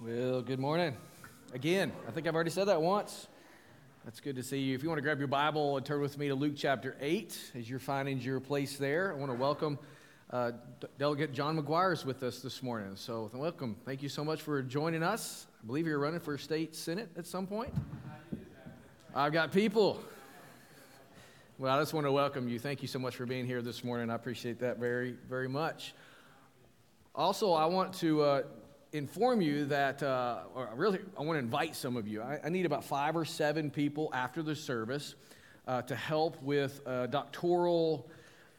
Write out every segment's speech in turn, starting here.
Well, good morning. Again, I think I've already said that once. That's good to see you. If you want to grab your Bible and turn with me to Luke chapter 8 as you're finding your place there, I want to welcome uh, Delegate John McGuire's with us this morning. So, welcome. Thank you so much for joining us. I believe you're running for state senate at some point. I've got people. Well, I just want to welcome you. Thank you so much for being here this morning. I appreciate that very, very much. Also, I want to uh, inform you that, uh, or really, I want to invite some of you. I, I, need about five or seven people after the service uh, to help with uh, doctoral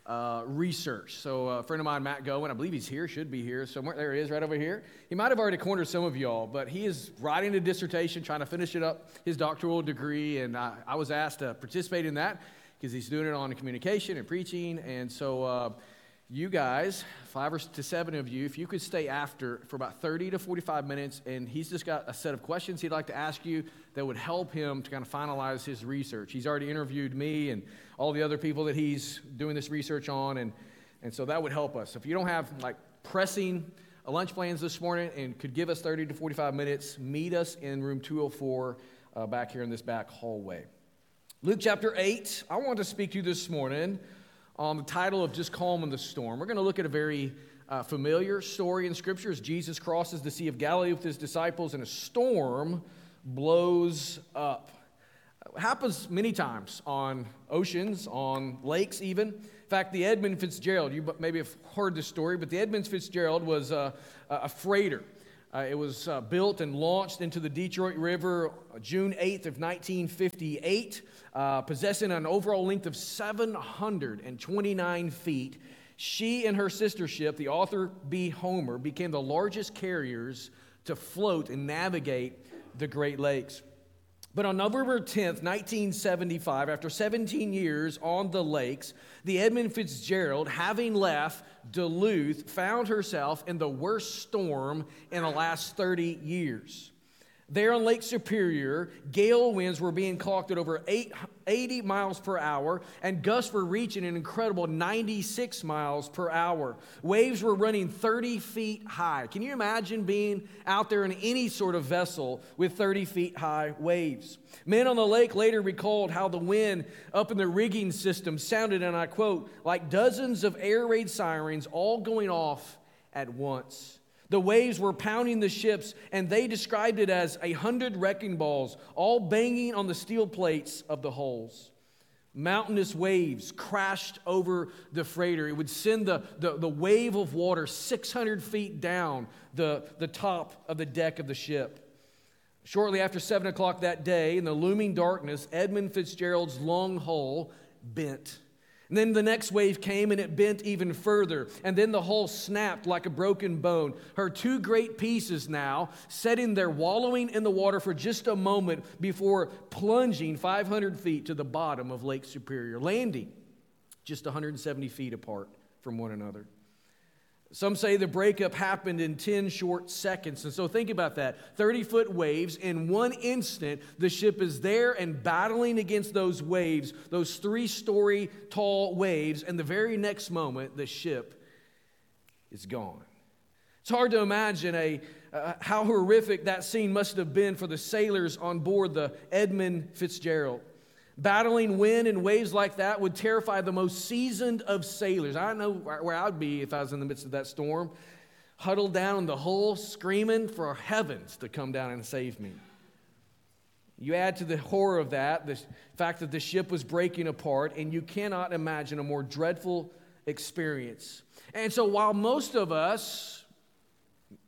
uh, research. So, a friend of mine, Matt Gowen, I believe he's here, should be here somewhere. There he is, right over here. He might have already cornered some of y'all, but he is writing a dissertation, trying to finish it up, his doctoral degree, and I, I was asked to participate in that because he's doing it on communication and preaching. And so, uh, you guys, five or to seven of you, if you could stay after for about 30 to 45 minutes, and he's just got a set of questions he'd like to ask you that would help him to kind of finalize his research. He's already interviewed me and all the other people that he's doing this research on, and, and so that would help us. If you don't have like pressing lunch plans this morning and could give us 30 to 45 minutes, meet us in room 204 uh, back here in this back hallway. Luke chapter 8, I want to speak to you this morning on the title of Just Calm in the Storm. We're going to look at a very uh, familiar story in Scripture as Jesus crosses the Sea of Galilee with his disciples and a storm blows up. It happens many times on oceans, on lakes, even. In fact, the Edmund Fitzgerald, you maybe have heard this story, but the Edmund Fitzgerald was a, a freighter. Uh, it was uh, built and launched into the Detroit River June 8th of 1958 uh, possessing an overall length of 729 feet. She and her sister ship, the Arthur B. Homer, became the largest carriers to float and navigate the Great Lakes. But on November 10th, 1975, after 17 years on the lakes, the Edmund Fitzgerald, having left Duluth, found herself in the worst storm in the last 30 years. There on Lake Superior, gale winds were being clocked at over 80 miles per hour, and gusts were reaching an incredible 96 miles per hour. Waves were running 30 feet high. Can you imagine being out there in any sort of vessel with 30 feet high waves? Men on the lake later recalled how the wind up in the rigging system sounded, and I quote, like dozens of air raid sirens all going off at once. The waves were pounding the ships, and they described it as a hundred wrecking balls, all banging on the steel plates of the hulls. Mountainous waves crashed over the freighter. It would send the, the, the wave of water 600 feet down the, the top of the deck of the ship. Shortly after 7 o'clock that day, in the looming darkness, Edmund Fitzgerald's long hull bent. Then the next wave came and it bent even further. And then the hull snapped like a broken bone. Her two great pieces now sitting there wallowing in the water for just a moment before plunging 500 feet to the bottom of Lake Superior, landing just 170 feet apart from one another. Some say the breakup happened in 10 short seconds. And so think about that 30 foot waves. In one instant, the ship is there and battling against those waves, those three story tall waves. And the very next moment, the ship is gone. It's hard to imagine a, uh, how horrific that scene must have been for the sailors on board the Edmund Fitzgerald. Battling wind and waves like that would terrify the most seasoned of sailors. I know where I'd be if I was in the midst of that storm, huddled down in the hull, screaming for heavens to come down and save me. You add to the horror of that the fact that the ship was breaking apart, and you cannot imagine a more dreadful experience. And so, while most of us,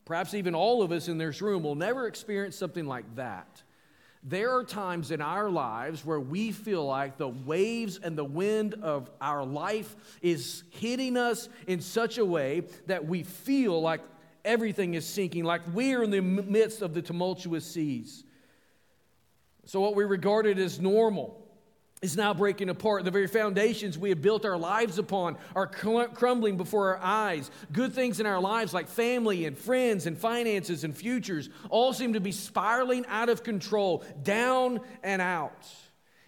perhaps even all of us in this room, will never experience something like that, there are times in our lives where we feel like the waves and the wind of our life is hitting us in such a way that we feel like everything is sinking, like we are in the midst of the tumultuous seas. So, what we regarded as normal is now breaking apart. The very foundations we have built our lives upon are crumbling before our eyes. Good things in our lives, like family and friends and finances and futures, all seem to be spiraling out of control, down and out.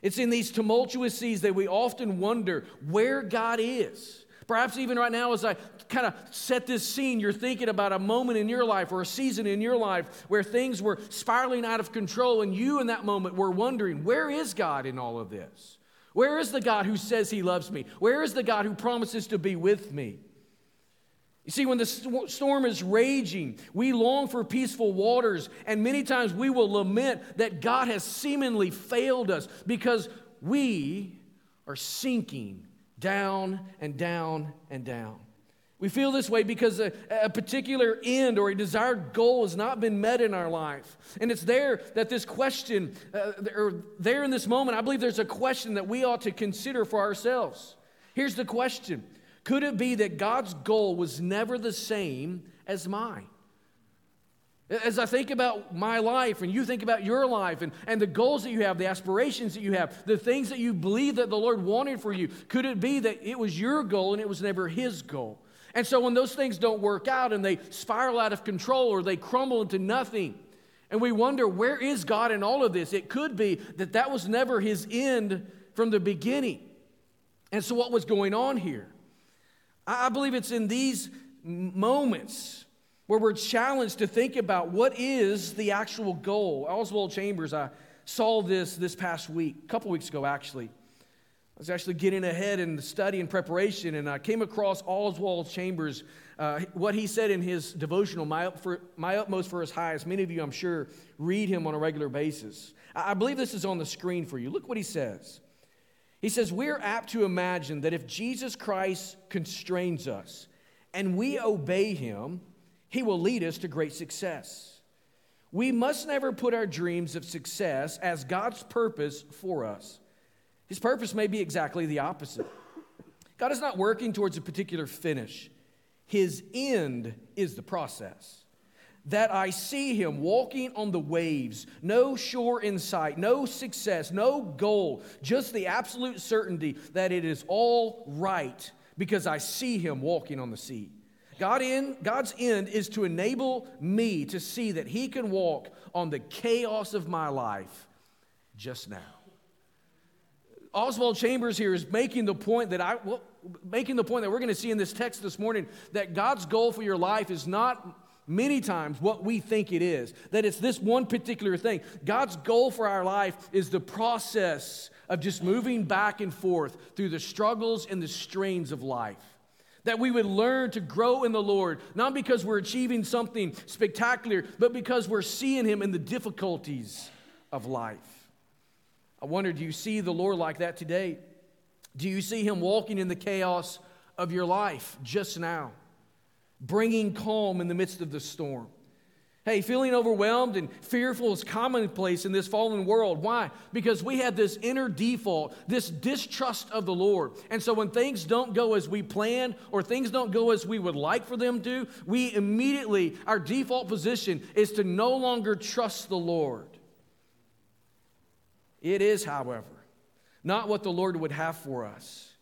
It's in these tumultuous seas that we often wonder where God is. Perhaps even right now, as I kind of set this scene, you're thinking about a moment in your life or a season in your life where things were spiraling out of control, and you in that moment were wondering, where is God in all of this? Where is the God who says he loves me? Where is the God who promises to be with me? You see, when the storm is raging, we long for peaceful waters, and many times we will lament that God has seemingly failed us because we are sinking down and down and down. We feel this way because a, a, particular end or a desired goal has not been met in our life. And it's there that this question, uh, or there in this moment, I believe there's a question that we ought to consider for ourselves. Here's the question could it be that God's goal was never the same as mine? As I think about my life and you think about your life and, and the goals that you have, the aspirations that you have, the things that you believe that the Lord wanted for you, could it be that it was your goal and it was never His goal? And so when those things don't work out and they spiral out of control or they crumble into nothing, and we wonder, where is God in all of this? It could be that that was never His end from the beginning. And so what was going on here? I believe it's in these moments where we're challenged to think about what is the actual goal. Oswald Chambers, I saw this this past week, a couple weeks ago actually. I was actually getting ahead in the study and preparation, and I came across Oswald Chambers, uh, what he said in his devotional, my, for, my Utmost for His Highest. Many of you, I'm sure, read him on a regular basis. I, I believe this is on the screen for you. Look what he says. He says, We're apt to imagine that if Jesus Christ constrains us and we obey him, he will lead us to great success. We must never put our dreams of success as God's purpose for us. His purpose may be exactly the opposite. God is not working towards a particular finish, His end is the process that I see him walking on the waves, no shore in sight, no success, no goal, just the absolute certainty that it is all right because I see him walking on the sea. God in, God's end is to enable me to see that he can walk on the chaos of my life just now. Oswald Chambers here is making the point that I well, making the point that we're going to see in this text this morning that God's goal for your life is not many times what we think it is, that it's this one particular thing. God's goal for our life is the process of just moving back and forth through the struggles and the strains of life. That we would learn to grow in the Lord, not because we're achieving something spectacular, but because we're seeing Him in the difficulties of life. I wonder, do you see the Lord like that today? Do you see Him walking in the chaos of your life just now? bringing calm in the midst of the storm. Hey, feeling overwhelmed and fearful is commonplace in this fallen world. Why? Because we have this inner default, this distrust of the Lord. And so when things don't go as we plan or things don't go as we would like for them to, we immediately, our default position is to no longer trust the Lord. It is, however, not what the Lord would have for us.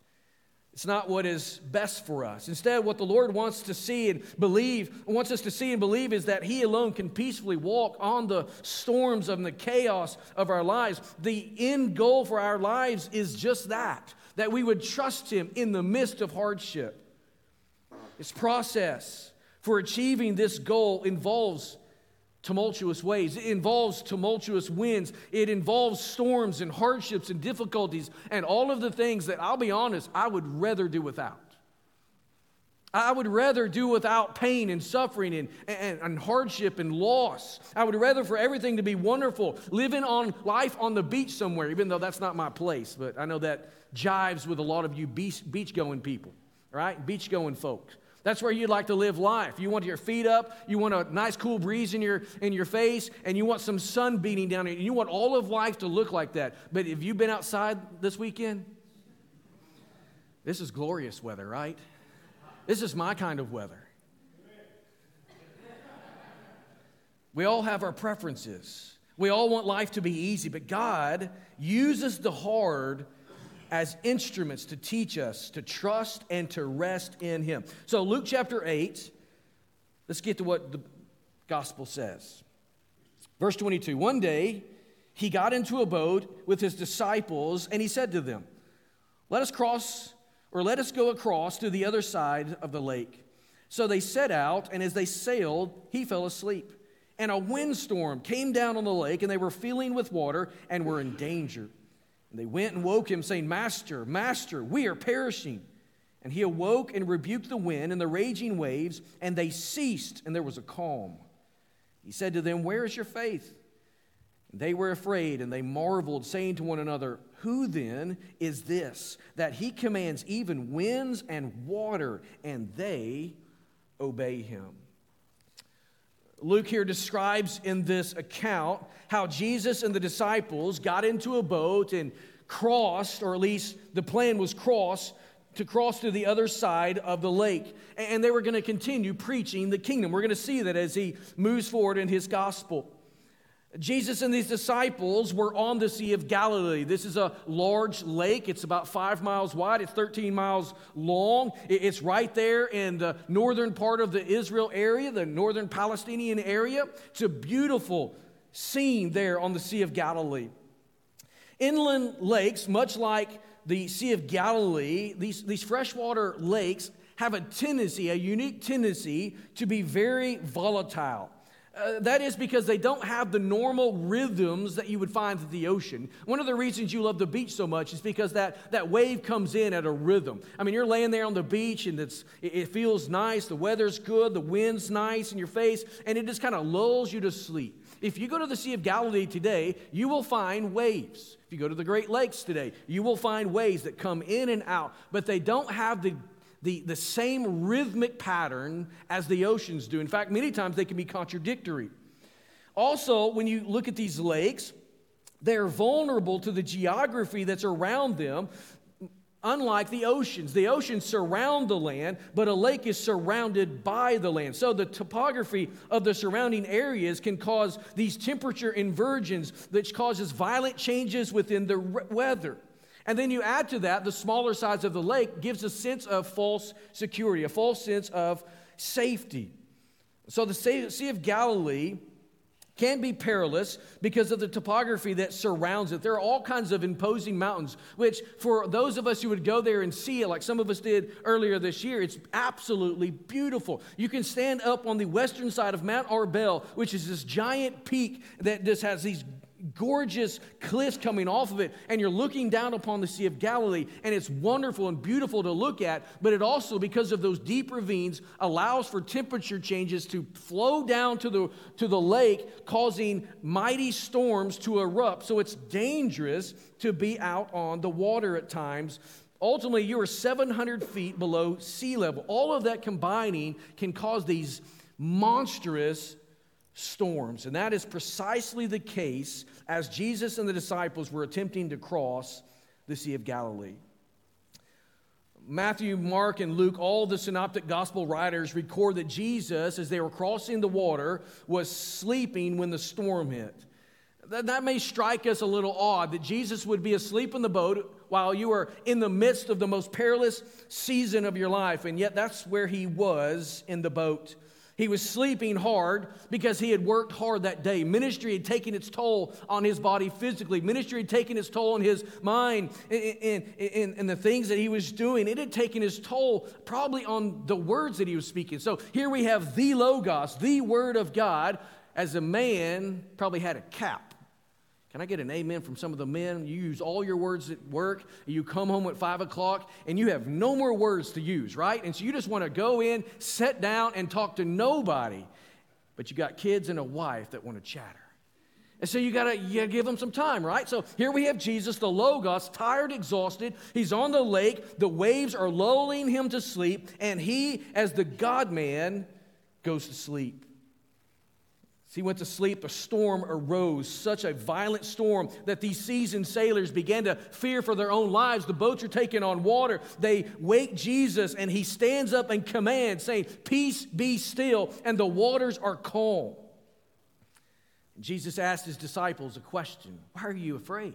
It's not what is best for us. Instead, what the Lord wants to see and believe, wants us to see and believe is that He alone can peacefully walk on the storms of the chaos of our lives. The end goal for our lives is just that, that we would trust Him in the midst of hardship. This process for achieving this goal involves tumultuous ways. It involves tumultuous winds. It involves storms and hardships and difficulties and all of the things that I'll be honest, I would rather do without. I would rather do without pain and suffering and, and, and, hardship and loss. I would rather for everything to be wonderful, living on life on the beach somewhere, even though that's not my place. But I know that jives with a lot of you beach, beach going people, right? Beach going folks. That's where you'd like to live life. You want your feet up, you want a nice cool breeze in your in your face, and you want some sun beating down you. You want all of life to look like that. But have you been outside this weekend? This is glorious weather, right? This is my kind of weather. We all have our preferences. We all want life to be easy, but God uses the hard as instruments to teach us to trust and to rest in Him. So, Luke chapter 8, let's get to what the gospel says. Verse 22 One day, he got into a boat with his disciples, and he said to them, Let us cross or let us go across to the other side of the lake. So they set out, and as they sailed, he fell asleep. And a windstorm came down on the lake, and they were filling with water and were in danger. And they went and woke him, saying, Master, Master, we are perishing. And he awoke and rebuked the wind and the raging waves, and they ceased, and there was a calm. He said to them, Where is your faith? And they were afraid, and they marveled, saying to one another, Who then is this that he commands even winds and water, and they obey him? Luke here describes in this account how Jesus and the disciples got into a boat and crossed, or at least the plan was cross, to cross to the other side of the lake. And they were going to continue preaching the kingdom. We're going to see that as he moves forward in his gospel. Jesus and these disciples were on the Sea of Galilee. This is a large lake. It's about five miles wide, it's 13 miles long. It's right there in the northern part of the Israel area, the northern Palestinian area. It's a beautiful scene there on the Sea of Galilee. Inland lakes, much like the Sea of Galilee, these, these freshwater lakes have a tendency, a unique tendency, to be very volatile. Uh, that is because they don't have the normal rhythms that you would find at the ocean. One of the reasons you love the beach so much is because that, that wave comes in at a rhythm. I mean, you're laying there on the beach and it's, it, it feels nice, the weather's good, the wind's nice in your face, and it just kind of lulls you to sleep. If you go to the Sea of Galilee today, you will find waves. If you go to the Great Lakes today, you will find waves that come in and out, but they don't have the, the, the same rhythmic pattern as the oceans do. In fact, many times they can be contradictory. Also, when you look at these lakes, they're vulnerable to the geography that's around them Unlike the oceans, the oceans surround the land, but a lake is surrounded by the land. So the topography of the surrounding areas can cause these temperature inversions, which causes violent changes within the weather. And then you add to that the smaller size of the lake gives a sense of false security, a false sense of safety. So the Sea of Galilee can be perilous because of the topography that surrounds it. There are all kinds of imposing mountains, which for those of us who would go there and see it, like some of us did earlier this year, it's absolutely beautiful. You can stand up on the western side of Mount Arbel, which is this giant peak that just has these gorgeous cliffs coming off of it, and you're looking down upon the Sea of Galilee, and it's wonderful and beautiful to look at, but it also, because of those deep ravines, allows for temperature changes to flow down to the, to the lake, causing mighty storms to erupt. So it's dangerous to be out on the water at times. Ultimately, you are 700 feet below sea level. All of that combining can cause these monstrous storms. And that is precisely the case as Jesus and the disciples were attempting to cross the Sea of Galilee. Matthew, Mark, and Luke, all the synoptic gospel writers record that Jesus, as they were crossing the water, was sleeping when the storm hit. That, that may strike us a little odd that Jesus would be asleep in the boat while you are in the midst of the most perilous season of your life, and yet that's where he was in the boat. He was sleeping hard because he had worked hard that day. Ministry had taken its toll on his body physically. Ministry had taken its toll on his mind and, and, and the things that he was doing. It had taken its toll probably on the words that he was speaking. So here we have the Logos, the Word of God, as a man probably had a cap can I get an amen from some of the men? You use all your words at work, you come home at five o'clock, and you have no more words to use, right? And so you just want to go in, sit down, and talk to nobody. But you got kids and a wife that want to chatter. And so you gotta, you give them some time, right? So here we have Jesus, the Logos, tired, exhausted. He's on the lake. The waves are lulling him to sleep. And he, as the God man, goes to sleep. As he went to sleep, a storm arose, such a violent storm that these seasoned sailors began to fear for their own lives. The boats are taking on water. They wake Jesus, and he stands up and commands, saying, Peace be still, and the waters are calm. Jesus asked his disciples a question Why are you afraid?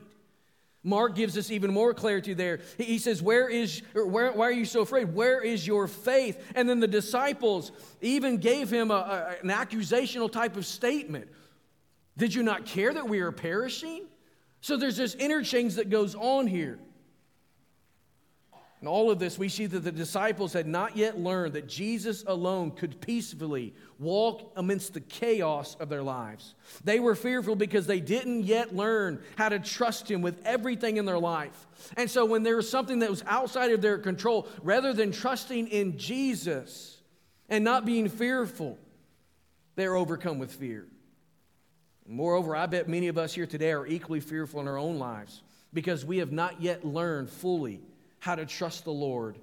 Mark gives us even more clarity there. He says, Where is, where, why are you so afraid? Where is your faith? And then the disciples even gave him a, a, an accusational type of statement. Did you not care that we are perishing? So there's this interchange that goes on here. In all of this, we see that the disciples had not yet learned that Jesus alone could peacefully walk amidst the chaos of their lives. They were fearful because they didn't yet learn how to trust Him with everything in their life. And so, when there was something that was outside of their control, rather than trusting in Jesus and not being fearful, they're overcome with fear. Moreover, I bet many of us here today are equally fearful in our own lives because we have not yet learned fully how to trust the Lord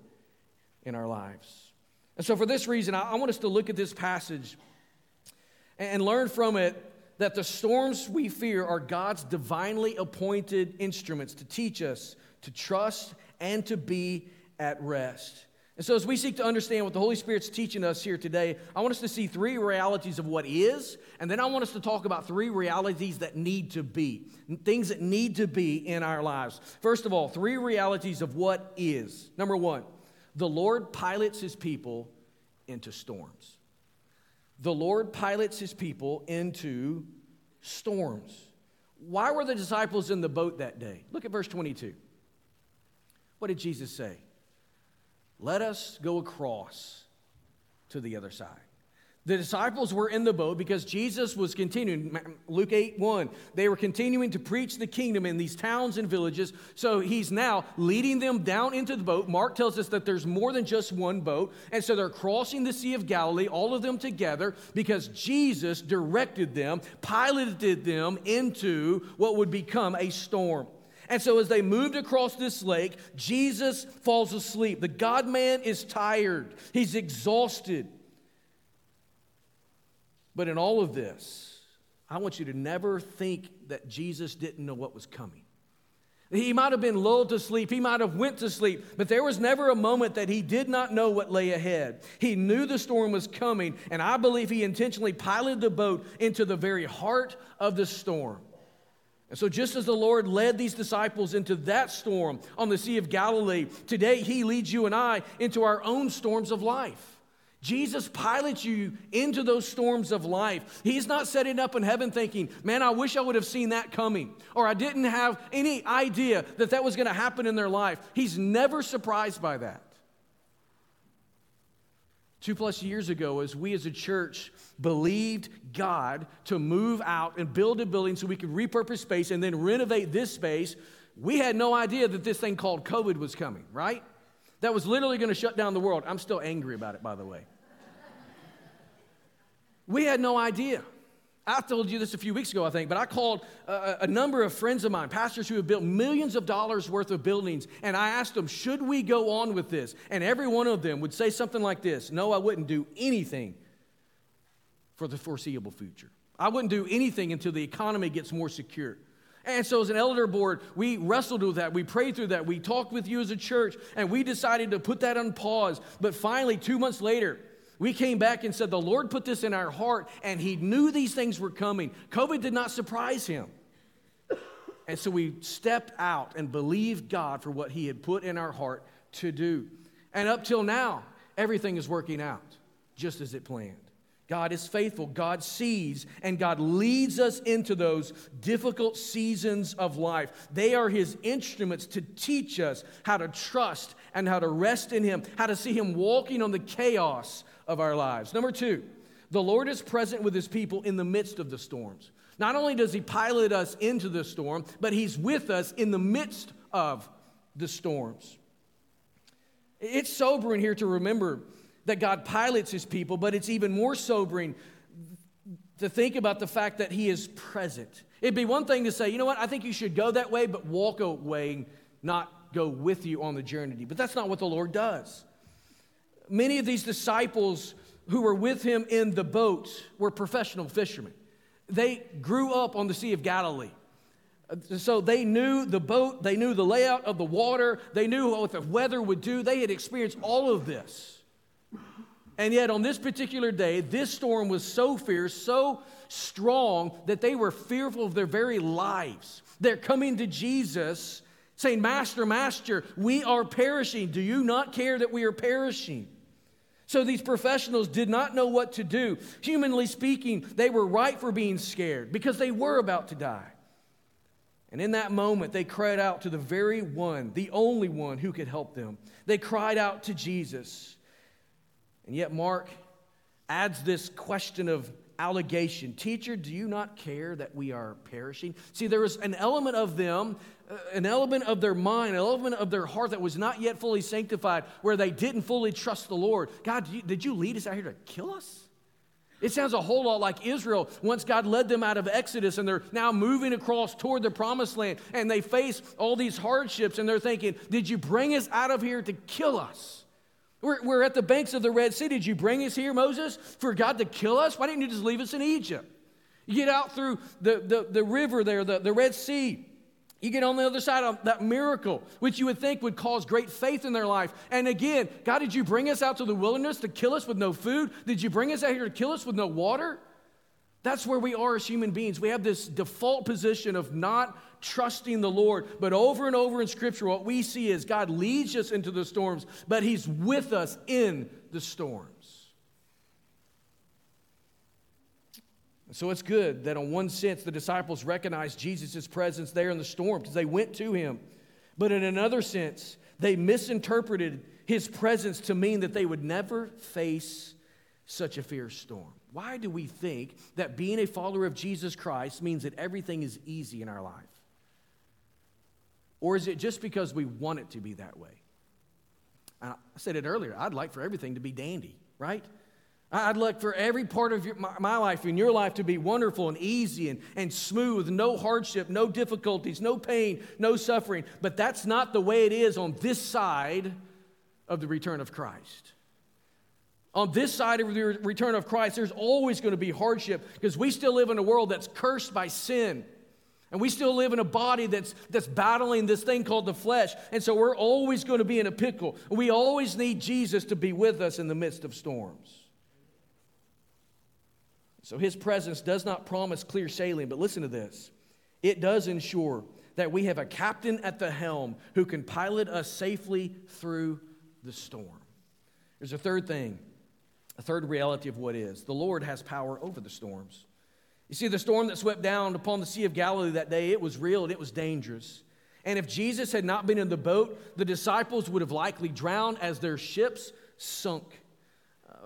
in our lives. And so, for this reason, I want us to look at this passage and learn from it that the storms we fear are God's divinely appointed instruments to teach us to trust and to be at rest. And so, as we seek to understand what the Holy Spirit's teaching us here today, I want us to see three realities of what is, and then I want us to talk about three realities that need to be, things that need to be in our lives. First of all, three realities of what is. Number one, the Lord pilots his people into storms. The Lord pilots his people into storms. Why were the disciples in the boat that day? Look at verse 22. What did Jesus say? Let us go across to the other side. The disciples were in the boat because Jesus was continuing. Luke 8 1. They were continuing to preach the kingdom in these towns and villages. So he's now leading them down into the boat. Mark tells us that there's more than just one boat. And so they're crossing the Sea of Galilee, all of them together, because Jesus directed them, piloted them into what would become a storm. And so, as they moved across this lake, Jesus falls asleep. The God man is tired, he's exhausted. But in all of this, I want you to never think that Jesus didn't know what was coming. He might have been lulled to sleep, he might have went to sleep, but there was never a moment that he did not know what lay ahead. He knew the storm was coming, and I believe he intentionally piloted the boat into the very heart of the storm. And so, just as the Lord led these disciples into that storm on the Sea of Galilee, today He leads you and I into our own storms of life. Jesus pilots you into those storms of life. He's not setting up in heaven thinking, man, I wish I would have seen that coming, or I didn't have any idea that that was going to happen in their life. He's never surprised by that. Two plus years ago, as we as a church believed God to move out and build a building so we could repurpose space and then renovate this space, we had no idea that this thing called COVID was coming, right? That was literally going to shut down the world. I'm still angry about it, by the way. we had no idea. I told you this a few weeks ago, I think, but I called a, a, number of friends of mine, pastors who have built millions of dollars worth of buildings, and I asked them, should we go on with this? And every one of them would say something like this No, I wouldn't do anything for the foreseeable future. I wouldn't do anything until the economy gets more secure. And so, as an elder board, we wrestled with that. We prayed through that. We talked with you as a church, and we decided to put that on pause. But finally, two months later, we came back and said, The Lord put this in our heart, and He knew these things were coming. COVID did not surprise Him. And so we stepped out and believed God for what He had put in our heart to do. And up till now, everything is working out just as it planned. God is faithful. God sees and God leads us into those difficult seasons of life. They are His instruments to teach us how to trust and how to rest in Him, how to see Him walking on the chaos of our lives. Number two, the Lord is present with his people in the midst of the storms. Not only does he pilot us into the storm, but he's with us in the midst of the storms. It's sobering here to remember that God pilots his people, but it's even more sobering to think about the fact that he is present. It'd be one thing to say, you know what, I think you should go that way, but walk away, not go with you on the journey. But that's not what the Lord does. Many of these disciples who were with him in the boat were professional fishermen. They grew up on the Sea of Galilee. So they knew the boat, they knew the layout of the water, they knew what the weather would do. They had experienced all of this. And yet, on this particular day, this storm was so fierce, so strong, that they were fearful of their very lives. They're coming to Jesus saying, Master, Master, we are perishing. Do you not care that we are perishing? So these professionals did not know what to do. Humanly speaking, they were right for being scared because they were about to die. And in that moment, they cried out to the very one, the only one who could help them. They cried out to Jesus. And yet, Mark adds this question of allegation Teacher, do you not care that we are perishing? See, there was an element of them, an element of their mind, an element of their heart that was not yet fully sanctified, where they didn't fully trust the Lord. God, did you, did you lead us out here to kill us? It sounds a whole lot like Israel once God led them out of Exodus and they're now moving across toward the promised land and they face all these hardships and they're thinking, Did you bring us out of here to kill us? We're, we're at the banks of the Red Sea. Did you bring us here, Moses, for God to kill us? Why didn't you just leave us in Egypt? You get out through the, the, the river there, the, the Red Sea. You get on the other side of that miracle, which you would think would cause great faith in their life. And again, God, did you bring us out to the wilderness to kill us with no food? Did you bring us out here to kill us with no water? That's where we are as human beings. We have this default position of not trusting the Lord. But over and over in Scripture, what we see is God leads us into the storms, but He's with us in the storms. So it's good that, in one sense, the disciples recognized Jesus' presence there in the storm because they went to him. But in another sense, they misinterpreted his presence to mean that they would never face such a fierce storm. Why do we think that being a follower of Jesus Christ means that everything is easy in our life? Or is it just because we want it to be that way? I said it earlier, I'd like for everything to be dandy, right? I'd like for every part of your, my, my, life and your life to be wonderful and easy and, and smooth, no hardship, no difficulties, no pain, no suffering. But that's not the way it is on this side of the return of Christ. On this side of the return of Christ, there's always going to be hardship because we still live in a world that's cursed by sin. And we still live in a body that's, that's battling this thing called the flesh. And so we're always going to be in a pickle. We always need Jesus to be with us in the midst of storms. So his presence does not promise clear sailing, but listen to this it does ensure that we have a captain at the helm who can pilot us safely through the storm. There's a third thing, a third reality of what is the Lord has power over the storms. You see, the storm that swept down upon the Sea of Galilee that day, it was real and it was dangerous. And if Jesus had not been in the boat, the disciples would have likely drowned as their ships sunk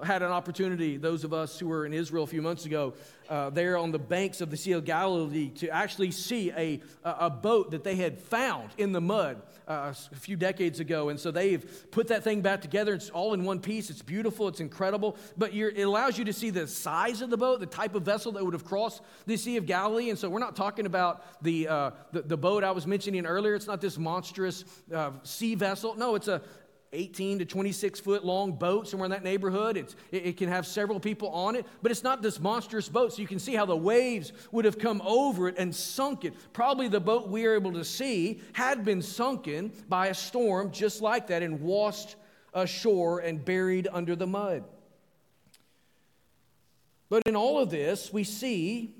had an opportunity, those of us who were in Israel a few months ago, uh, there on the banks of the Sea of Galilee, to actually see a, a boat that they had found in the mud uh, a few decades ago. And so they've put that thing back together. It's all in one piece. It's beautiful. It's incredible. But it allows you to see the size of the boat, the type of vessel that would have crossed the Sea of Galilee. And so we're not talking about the, uh, the, the, boat I was mentioning earlier. It's not this monstrous uh, sea vessel. No, it's a, 18 to 26 foot long boat somewhere in that neighborhood. It, it, can have several people on it, but it's not this monstrous boat. So you can see how the waves would have come over it and sunk it. Probably the boat we are able to see had been sunken by a storm just like that and washed ashore and buried under the mud. But in all of this, we see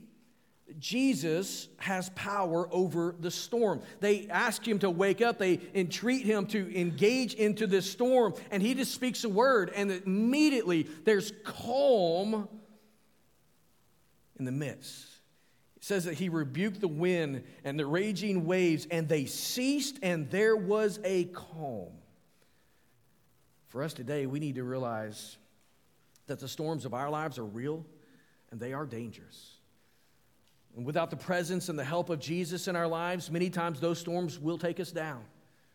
Jesus has power over the storm. They ask him to wake up, they entreat him to engage into this storm, and he just speaks a word, and immediately there's calm in the midst. It says that he rebuked the wind and the raging waves, and they ceased, and there was a calm. For us today, we need to realize that the storms of our lives are real and they are dangerous. And without the presence and the help of Jesus in our lives, many times those storms will take us down,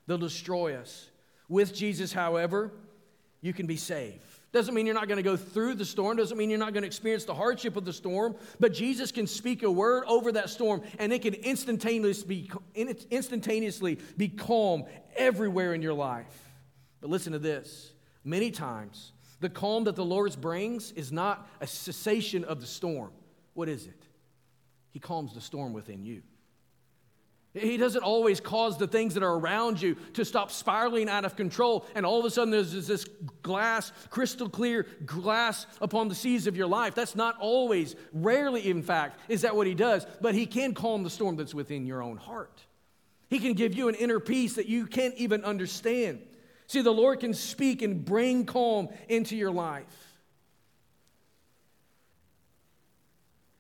they'll destroy us. With Jesus, however, you can be saved. Doesn't mean you're not going to go through the storm, doesn't mean you're not going to experience the hardship of the storm, but Jesus can speak a word over that storm and it can instantaneously be, instantaneously be calm everywhere in your life. But listen to this many times, the calm that the Lord brings is not a cessation of the storm. What is it? He calms the storm within you. He doesn't always cause the things that are around you to stop spiraling out of control, and all of a sudden there's this glass, crystal clear glass upon the seas of your life. That's not always, rarely, in fact, is that what He does, but He can calm the storm that's within your own heart. He can give you an inner peace that you can't even understand. See, the Lord can speak and bring calm into your life.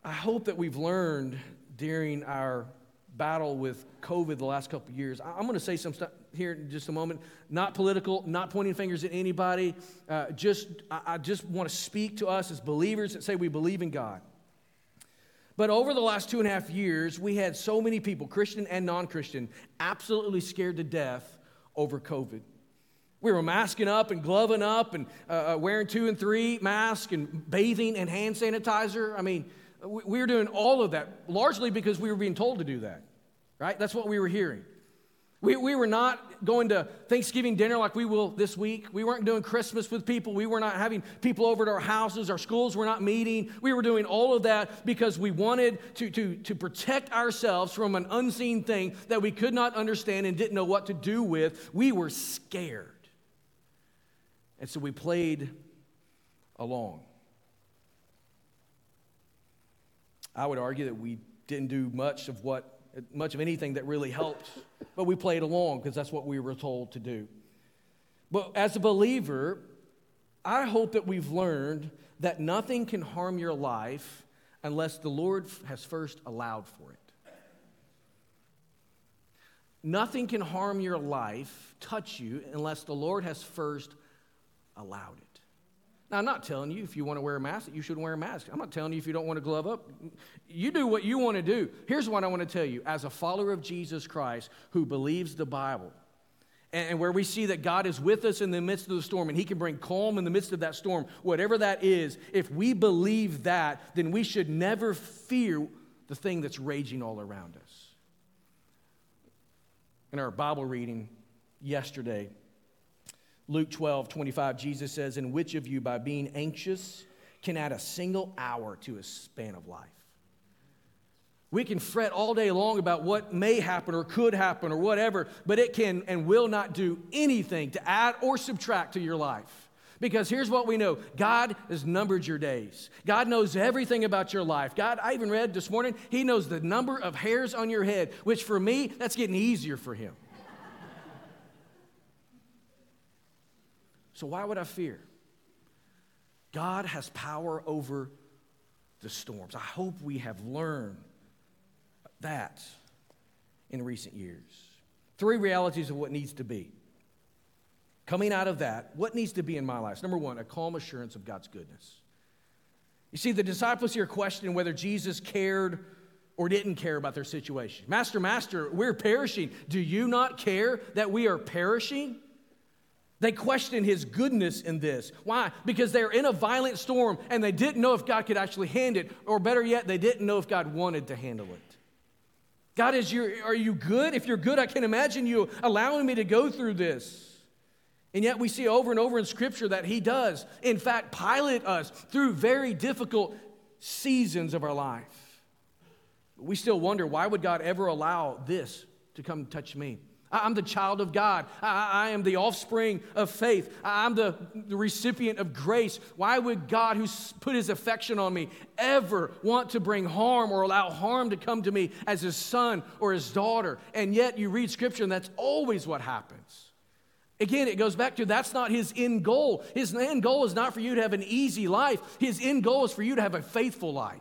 I hope that we've learned during our battle with COVID the last couple years. I'm going to say some stuff here in just a moment. Not political, not pointing fingers at anybody. Uh, just I just want to speak to us as believers that say we believe in God. But over the last two and a half years, we had so many people, Christian and non Christian, absolutely scared to death over COVID. We were masking up and gloving up and uh, uh wearing two and three masks and bathing and hand sanitizer. I mean, we were doing all of that largely because we were being told to do that, right? That's what we were hearing. We, we were not going to Thanksgiving dinner like we will this week. We weren't doing Christmas with people. We were not having people over to our houses. Our schools were not meeting. We were doing all of that because we wanted to, to, to protect ourselves from an unseen thing that we could not understand and didn't know what to do with. We were scared. And so we played along. I would argue that we didn't do much of what much of anything that really helped, but we played along because that's what we were told to do. But as a believer, I hope that we've learned that nothing can harm your life unless the Lord has first allowed for it. Nothing can harm your life, touch you, unless the Lord has first allowed it. Now, I'm not telling you if you want to wear a mask that you should wear a mask. I'm not telling you if you don't want to glove up. You do what you want to do. Here's what I want to tell you as a follower of Jesus Christ who believes the Bible, and where we see that God is with us in the midst of the storm and He can bring calm in the midst of that storm, whatever that is, if we believe that, then we should never fear the thing that's raging all around us. In our Bible reading yesterday, Luke 12, 25, Jesus says, And which of you, by being anxious, can add a single hour to a span of life? We can fret all day long about what may happen or could happen or whatever, but it can and will not do anything to add or subtract to your life. Because here's what we know God has numbered your days. God knows everything about your life. God, I even read this morning, He knows the number of hairs on your head, which for me, that's getting easier for Him. So why would I fear? God has power over the storms. I hope we have learned that in recent years. Three realities of what needs to be. Coming out of that, what needs to be in my life? Number one, a calm assurance of God's goodness. You see, the disciples here questioning whether Jesus cared or didn't care about their situation. Master, Master, we're perishing. Do you not care that we are perishing? They questioned his goodness in this. Why? Because they're in a violent storm and they didn't know if God could actually handle it, or better yet, they didn't know if God wanted to handle it. God, is you, are you good? If you're good, I can imagine you allowing me to go through this. And yet we see over and over in Scripture that He does, in fact, pilot us through very difficult seasons of our life. We still wonder why would God ever allow this to come touch me? I'm the child of God. I, I am the offspring of faith. I'm the, the recipient of grace. Why would God, who's put his affection on me, ever want to bring harm or allow harm to come to me as his son or his daughter? And yet you read scripture and that's always what happens. Again, it goes back to that's not his end goal. His end goal is not for you to have an easy life, his end goal is for you to have a faithful life.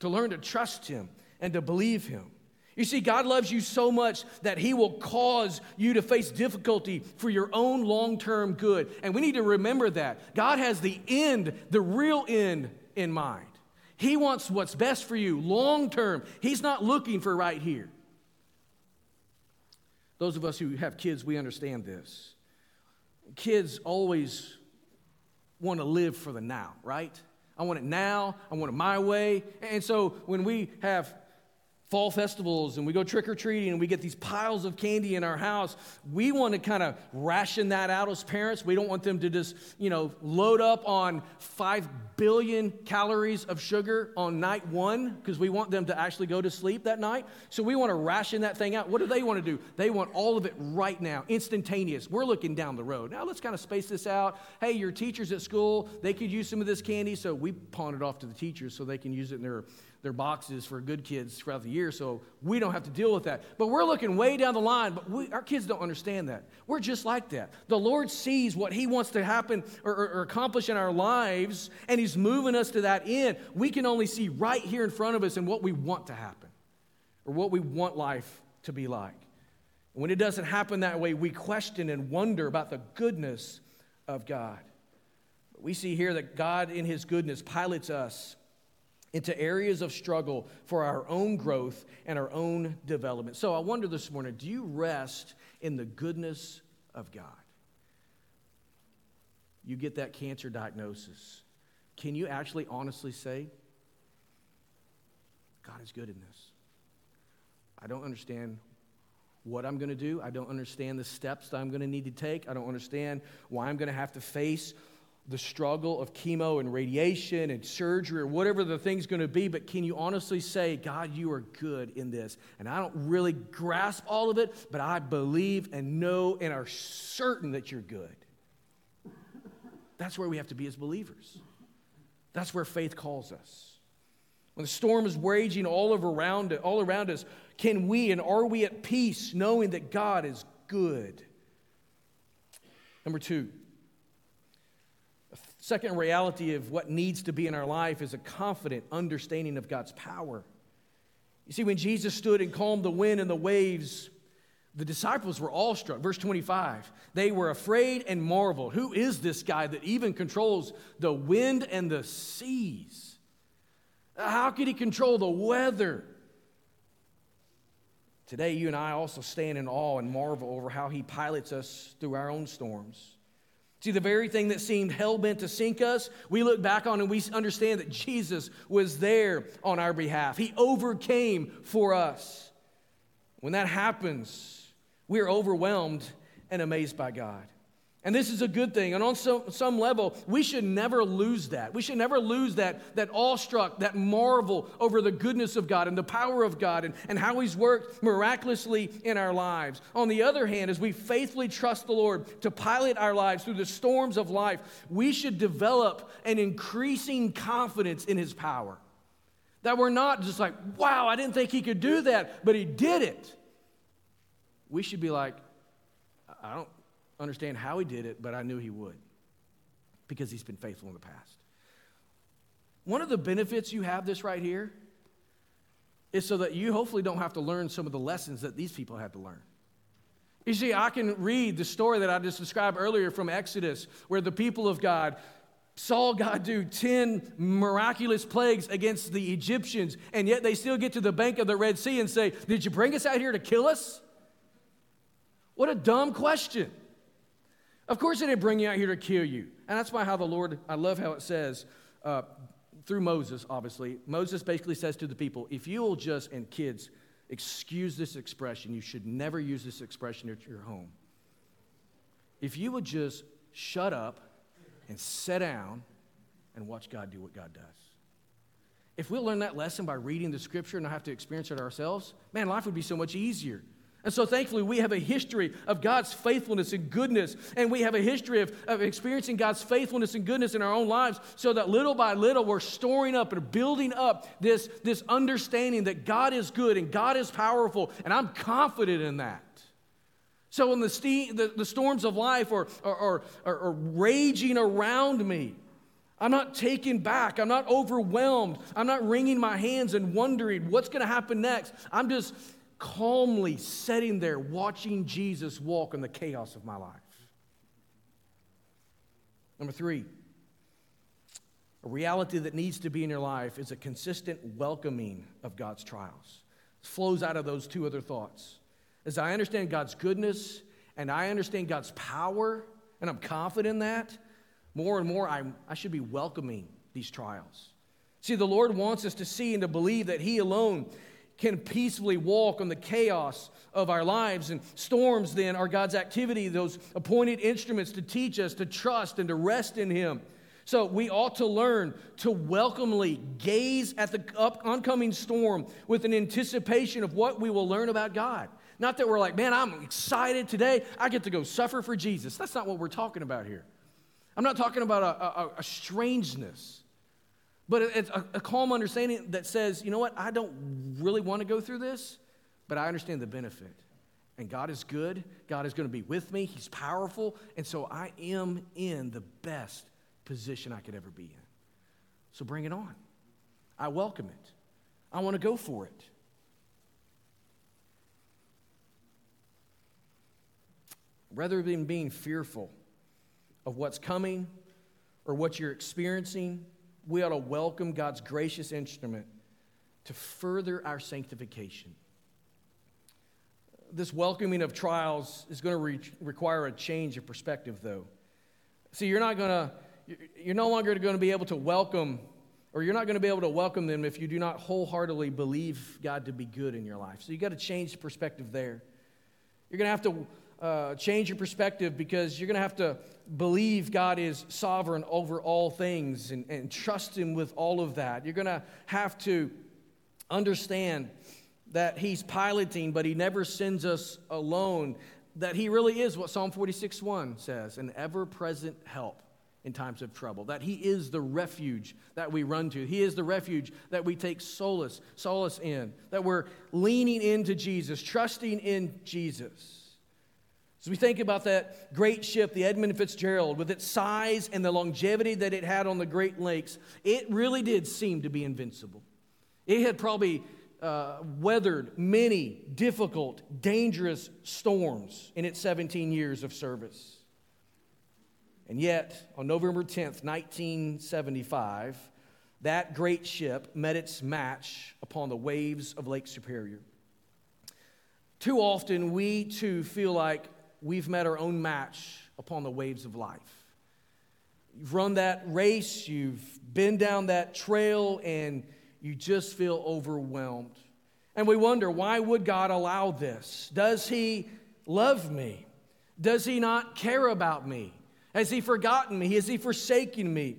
To learn to trust him and to believe him. You see, God loves you so much that He will cause you to face difficulty for your own long term good. And we need to remember that. God has the end, the real end in mind. He wants what's best for you long term. He's not looking for right here. Those of us who have kids, we understand this. Kids always want to live for the now, right? I want it now. I want it my way. And so when we have fall festivals and we go trick or treating and we get these piles of candy in our house, we want to kind of ration that out as parents. We don't want them to just, you know, load up on 5 billion calories of sugar on night one because we want them to actually go to sleep that night. So we want to ration that thing out. What do they want to do? They want all of it right now, instantaneous. We're looking down the road. Now let's kind of space this out. Hey, your teachers at school, they could use some of this candy, so we pawn it off to the teachers so they can use it in their their boxes for good kids throughout the year, so we don't have to deal with that. But we're looking way down the line, but we, our kids don't understand that. We're just like that. The Lord sees what He wants to happen or, or, or accomplish in our lives, and He's moving us to that end. We can only see right here in front of us and what we want to happen. or what we want life to be like. When it doesn't happen that way, we question and wonder about the goodness of God. We see here that God, in His goodness, pilots us into areas of struggle for our own growth and our own development. So I wonder this morning do you rest in the goodness of God? You get that cancer diagnosis. Can you actually honestly say, God is good in this? I don't understand what I'm going to do. I don't understand the steps that I'm going to need to take. I don't understand why I'm going to have to face the struggle of chemo and radiation and surgery or whatever the thing's going to be, but can you honestly say, God, you are good in this? And I don't really grasp all of it, but I believe and know and are certain that you're good. That's where we have to be as believers. That's where faith calls us. When the storm is raging all around, all around us, can we and are we at peace knowing that God is good? Number two, second reality of what needs to be in our life is a confident understanding of God's power. You see, when Jesus stood and calmed the wind and the waves, the disciples were awestruck. Verse 25, they were afraid and marveled. Who is this guy that even controls the wind and the seas? How could he control the weather? Today, you and I also stand in awe and marvel over how He pilots us through our own storms. See, the very thing that seemed hell bent to sink us, we look back on and we understand that Jesus was there on our behalf. He overcame for us. When that happens, we are overwhelmed and amazed by God. And this is a good thing. And on some, some level, we should never lose that. We should never lose that, that awestruck, that marvel over the goodness of God and the power of God and, and how He's worked miraculously in our lives. On the other hand, as we faithfully trust the Lord to pilot our lives through the storms of life, we should develop an increasing confidence in His power. That we're not just like, wow, I didn't think He could do that, but He did it. We should be like, I don't understand how he did it, but I knew he would because he's been faithful in the past. One of the benefits you have this right here is so that you hopefully don't have to learn some of the lessons that these people had to learn. You see, I can read the story that I just described earlier from Exodus, where the people of God saw God do 10 miraculous plagues against the Egyptians, and yet they still get to the bank of the Red Sea and say, Did you bring us out here to kill us? What a dumb question. Of course, they didn't bring you out here to kill you. And that's why how the Lord, I love how it says, uh, through Moses, obviously. Moses basically says to the people, if you will just, and kids, excuse this expression, you should never use this expression at your home. If you would just shut up and sit down and watch God do what God does. If we'll learn that lesson by reading the scripture and not have to experience it ourselves, man, life would be so much easier. And so, thankfully, we have a history of God's faithfulness and goodness. And we have a history of, of experiencing God's faithfulness and goodness in our own lives so that little by little we're storing up and building up this, this understanding that God is good and God is powerful. And I'm confident in that. So, when the, ste- the, the storms of life are, are, are, are raging around me, I'm not taken back. I'm not overwhelmed. I'm not wringing my hands and wondering what's going to happen next. I'm just calmly sitting there watching Jesus walk in the chaos of my life. Number three, a reality that needs to be in your life is a consistent welcoming of God's trials. It flows out of those two other thoughts. As I understand God's goodness and I understand God's power, and I'm confident in that, more and more I'm, I should be welcoming these trials. See, the Lord wants us to see and to believe that He alone can peacefully walk on the chaos of our lives. And storms, then, are God's activity, those appointed instruments to teach us to trust and to rest in Him. So we ought to learn to welcomely gaze at the up, oncoming storm with an anticipation of what we will learn about God. Not that we're like, man, I'm excited today. I get to go suffer for Jesus. That's not what we're talking about here. I'm not talking about a, a, a strangeness. But it's a, a calm understanding that says, you know what, I don't really want to go through this, but I understand the benefit. And God is good. God is going to be with me. He's powerful. And so I am in the best position I could ever be in. So bring it on. I welcome it. I want to go for it. Rather than being fearful of what's coming or what you're experiencing, we ought to welcome God's gracious instrument to further our sanctification. This welcoming of trials is going to re- require a change of perspective, though. See, you're not going to, you're no longer going to be able to welcome, or you're not going to be able to welcome them if you do not wholeheartedly believe God to be good in your life. So you got to change the perspective there. You're going to have to uh, change your perspective because you're going to have to believe God is sovereign over all things and, and trust Him with all of that. You're going to have to understand that He's piloting, but He never sends us alone. That He really is what Psalm 46 1 says an ever present help in times of trouble. That He is the refuge that we run to. He is the refuge that we take solace, solace in. That we're leaning into Jesus, trusting in Jesus. So we think about that great ship, the Edmund Fitzgerald, with its size and the longevity that it had on the Great Lakes, it really did seem to be invincible. It had probably uh, weathered many difficult, dangerous storms in its 17 years of service. And yet, on November 10th, 1975, that great ship met its match upon the waves of Lake Superior. Too often, we too feel like we've met our own match upon the waves of life. You've run that race, you've been down that trail, and you just feel overwhelmed. And we wonder, why would God allow this? Does He love me? Does He not care about me? Has He forgotten me? Has He forsaken me?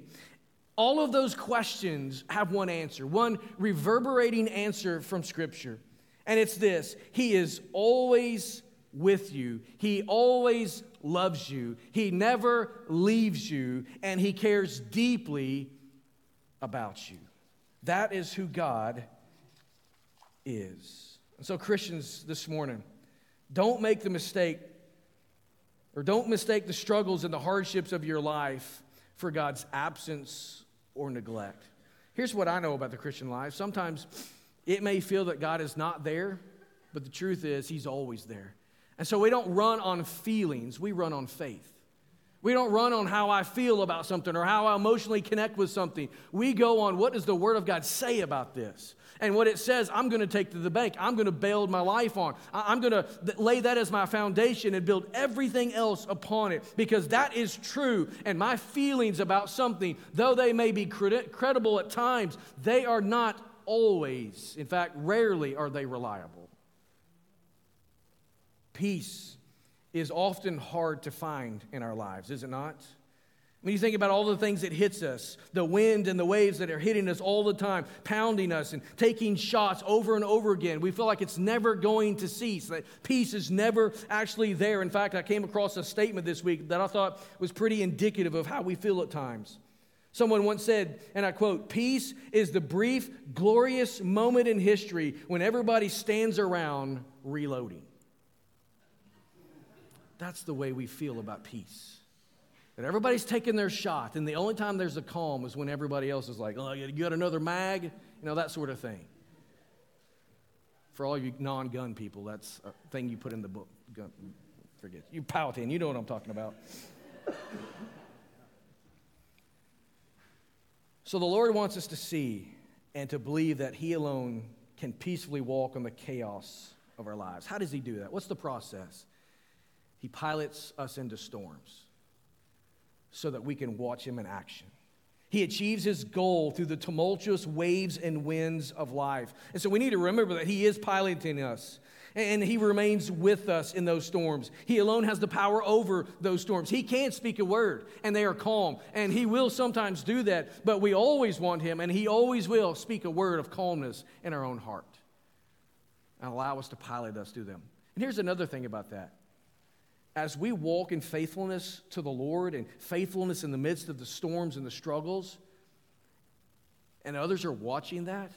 All of those questions have one answer, one reverberating answer from Scripture. And it's this He is always with you. He always loves you. He never leaves you, and He cares deeply about you. That is who God is. And so, Christians, this morning, don't make the mistake or don't mistake the struggles and the hardships of your life for God's absence or neglect. Here's what I know about the Christian life sometimes it may feel that God is not there, but the truth is, He's always there. And so we don't run on feelings, we run on faith. We don't run on how I feel about something or how I emotionally connect with something. We go on what does the Word of God say about this? And what it says, I'm going to take to the bank. I'm going to build my life on. I'm going to lay that as my foundation and build everything else upon it because that is true. And my feelings about something, though they may be credible at times, they are not always, in fact, rarely are they reliable. Peace is often hard to find in our lives, is it not? When you think about all the things that hits us, the wind and the waves that are hitting us all the time, pounding us and taking shots over and over again, we feel like it's never going to cease. That peace is never actually there. In fact, I came across a statement this week that I thought was pretty indicative of how we feel at times. Someone once said, and I quote, Peace is the brief, glorious moment in history when everybody stands around reloading. That's the way we feel about peace. That everybody's taking their shot, and the only time there's a calm is when everybody else is like, oh, you got another mag? You know, that sort of thing. For all you non gun people, that's a thing you put in the book. Gun, forget. You Powhatan, you know what I'm talking about. so the Lord wants us to see and to believe that He alone can peacefully walk on the chaos of our lives. How does He do that? What's the process? He pilots us into storms so that we can watch him in action. He achieves his goal through the tumultuous waves and winds of life. And so we need to remember that he is piloting us and he remains with us in those storms. He alone has the power over those storms. He can speak a word and they are calm, and he will sometimes do that, but we always want him, and he always will speak a word of calmness in our own heart and allow us to pilot us through them. And here's another thing about that as we walk in faithfulness to the Lord and faithfulness in the midst of the storms and the struggles, and others are watching that,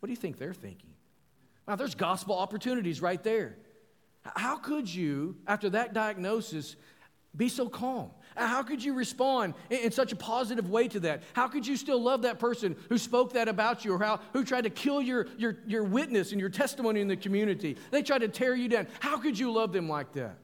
what do you think they're thinking? Now, there's gospel opportunities right there. How could you, after that diagnosis, be so calm? How could you respond in, such a positive way to that? How could you still love that person who spoke that about you or how, who tried to kill your, your, your witness and your testimony in the community? They tried to tear you down. How could you love them like that?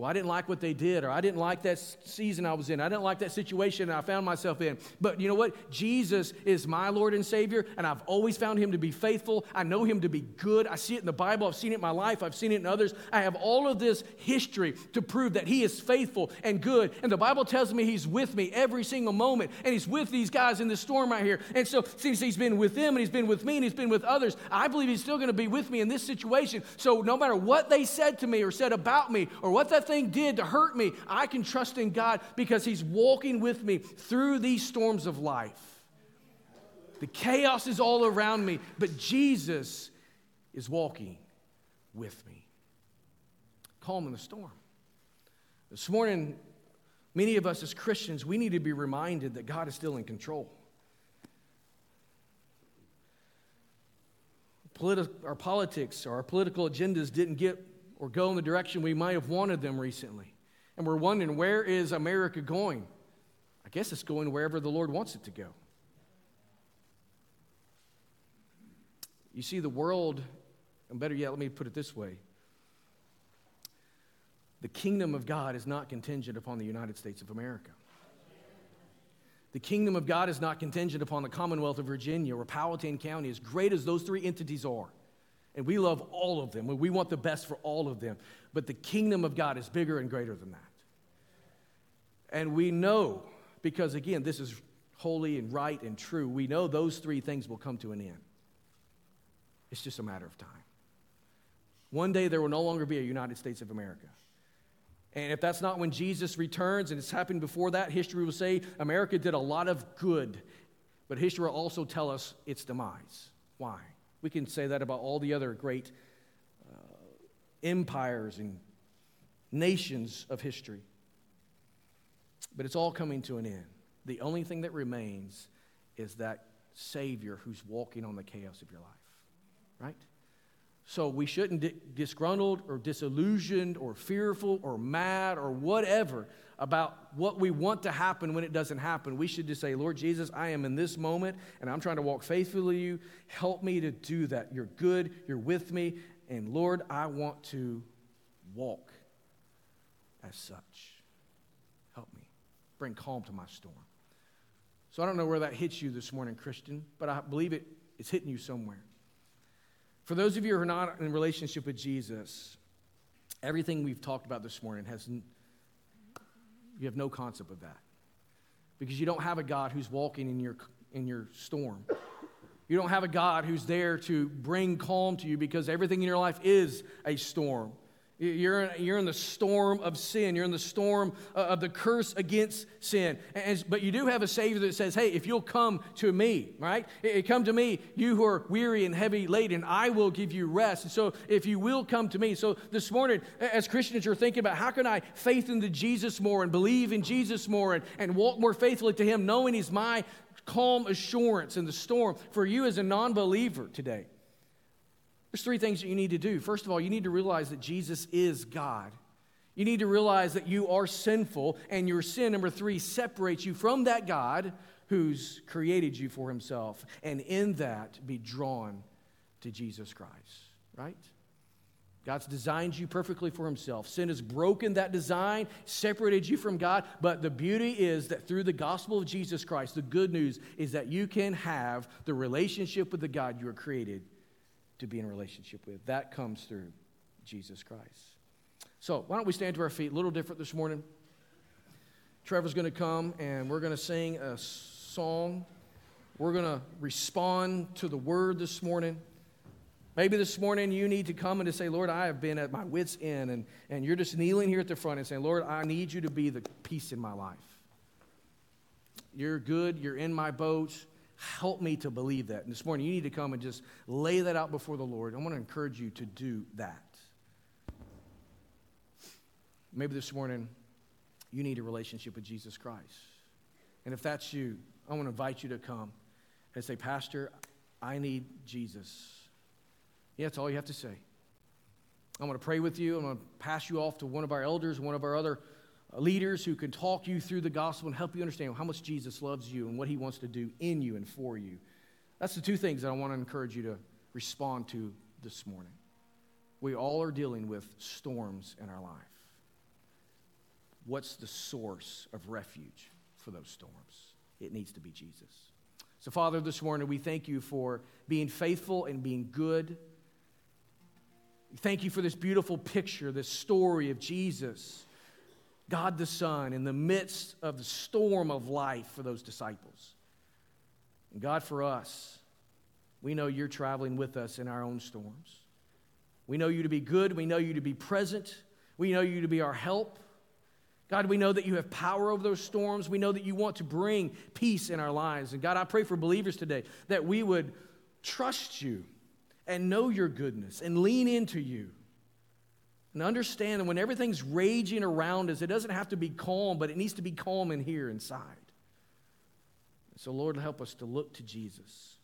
Well, I didn't like what they did, or I didn't like that season I was in. I didn't like that situation I found myself in. But you know what? Jesus is my Lord and Savior, and I've always found him to be faithful. I know him to be good. I see it in the Bible. I've seen it in my life. I've seen it in others. I have all of this history to prove that he is faithful and good. And the Bible tells me he's with me every single moment, and he's with these guys in this storm right here. And so, since he's been with them, and he's been with me, and he's been with others, I believe he's still going to be with me in this situation. So, no matter what they said to me or said about me, or what that did to hurt me, I can trust in God because He's walking with me through these storms of life. The chaos is all around me, but Jesus is walking with me. Calm in the storm. This morning, many of us as Christians, we need to be reminded that God is still in control. Politi- our politics or our political agendas didn't get or go in the direction we might have wanted them recently. And we're wondering, where is America going? I guess it's going wherever the Lord wants it to go. You see, the world, and better yet, let me put it this way the kingdom of God is not contingent upon the United States of America. The kingdom of God is not contingent upon the Commonwealth of Virginia or Powhatan County, as great as those three entities are. And we love all of them. We want the best for all of them. But the kingdom of God is bigger and greater than that. And we know, because again, this is holy and right and true, we know those three things will come to an end. It's just a matter of time. One day there will no longer be a United States of America. And if that's not when Jesus returns, and it's happened before that, history will say America did a lot of good, but history will also tell us its demise. Why? We can say that about all the other great uh, empires and nations of history. But it's all coming to an end. The only thing that remains is that Savior who's walking on the chaos of your life, right? So we shouldn't get disgruntled or disillusioned or fearful or mad or whatever about what we want to happen when it doesn't happen. We should just say, Lord Jesus, I am in this moment and I'm trying to walk faithfully to you. Help me to do that. You're good, you're with me, and Lord, I want to walk as such. Help me. Bring calm to my storm. So I don't know where that hits you this morning, Christian, but I believe it, it's hitting you somewhere. For those of you who are not in relationship with Jesus, everything we've talked about this morning has you have no concept of that. Because you don't have a God who's walking in your in your storm. You don't have a God who's there to bring calm to you because everything in your life is a storm. You're in, you're in the storm of sin. You're in the storm uh, of the curse against sin. And, but you do have a Savior that says, hey, if you'll come to me, right? Come to me, you who are weary and heavy laden, I will give you rest. And so if you will come to me. So this morning, as Christians, you're thinking about how can I faith into Jesus more and believe in Jesus more and, and walk more faithfully to Him, knowing He's my calm assurance in the storm for you as a non believer today. There's three things that you need to do. First of all, you need to realize that Jesus is God. You need to realize that you are sinful, and your sin, number three, separates you from that God who's created you for himself. And in that, be drawn to Jesus Christ, right? God's designed you perfectly for himself. Sin has broken that design, separated you from God. But the beauty is that through the gospel of Jesus Christ, the good news is that you can have the relationship with the God you were created to be in relationship with. That comes through Jesus Christ. So, why don't we stand to our feet? A little different this morning. Trevor's going to come and we're going to sing a song. We're going to respond to the word this morning. Maybe this morning you need to come and to say, Lord, I have been at my wits' end, and, and you're just kneeling here at the front and saying, Lord, I need you to be the peace in my life. You're good, you're in my boat, Help me to believe that. And this morning, you need to come and just lay that out before the Lord. I want to encourage you to do that. Maybe this morning, you need a relationship with Jesus Christ. And if that's you, I want to invite you to come and say, Pastor, I need Jesus. Yeah, that's all you have to say. I'm going to pray with you. I'm going to pass you off to one of our elders, one of our other leaders who can talk you through the gospel and help you understand how much Jesus loves you and what he wants to do in you and for you. That's the two things that I want to encourage you to respond to this morning. We all are dealing with storms in our life. what's the source of refuge for those storms? It needs to be Jesus. So, Father, this morning we thank you for being faithful and being good. Thank you for this beautiful picture, this story of Jesus, God the Son, in the midst of the storm of life for those disciples. And God, for us, we know you're traveling with us in our own storms. We know you to be good. We know you to be present. We know you to be our help. God, we know that you have power over those storms. We know that you want to bring peace in our lives. And God, I pray for believers today that we would trust you and know your goodness and lean into you. And understand that when everything's raging around us, it doesn't have to be calm, but it needs to be calm in here inside. So, Lord, help us to look to Jesus,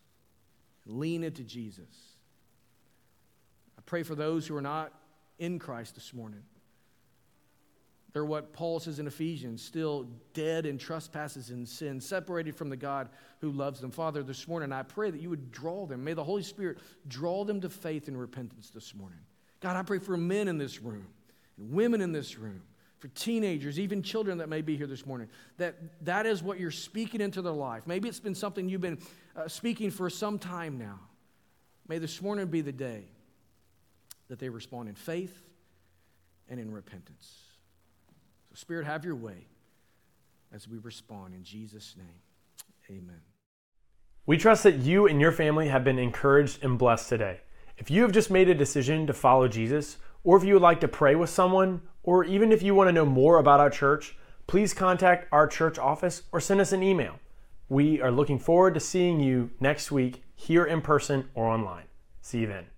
lean into Jesus. I pray for those who are not in Christ this morning. They're what Paul says in Ephesians, still dead in trespasses and sin, separated from the God who loves them. Father, this morning I pray that you would draw them. May the Holy Spirit draw them to faith and repentance this morning. God, I pray for men in this room, and women in this room, for teenagers, even children that may be here this morning, that that is what you're speaking into their life. Maybe it's been something you've been uh, speaking for some time now. May this morning be the day that they respond in faith and in repentance. So, Spirit, have your way as we respond in Jesus' name. Amen. We trust that you and your family have been encouraged and blessed today. If you have just made a decision to follow Jesus, or if you would like to pray with someone, or even if you want to know more about our church, please contact our church office or send us an email. We are looking forward to seeing you next week here in person or online. See you then.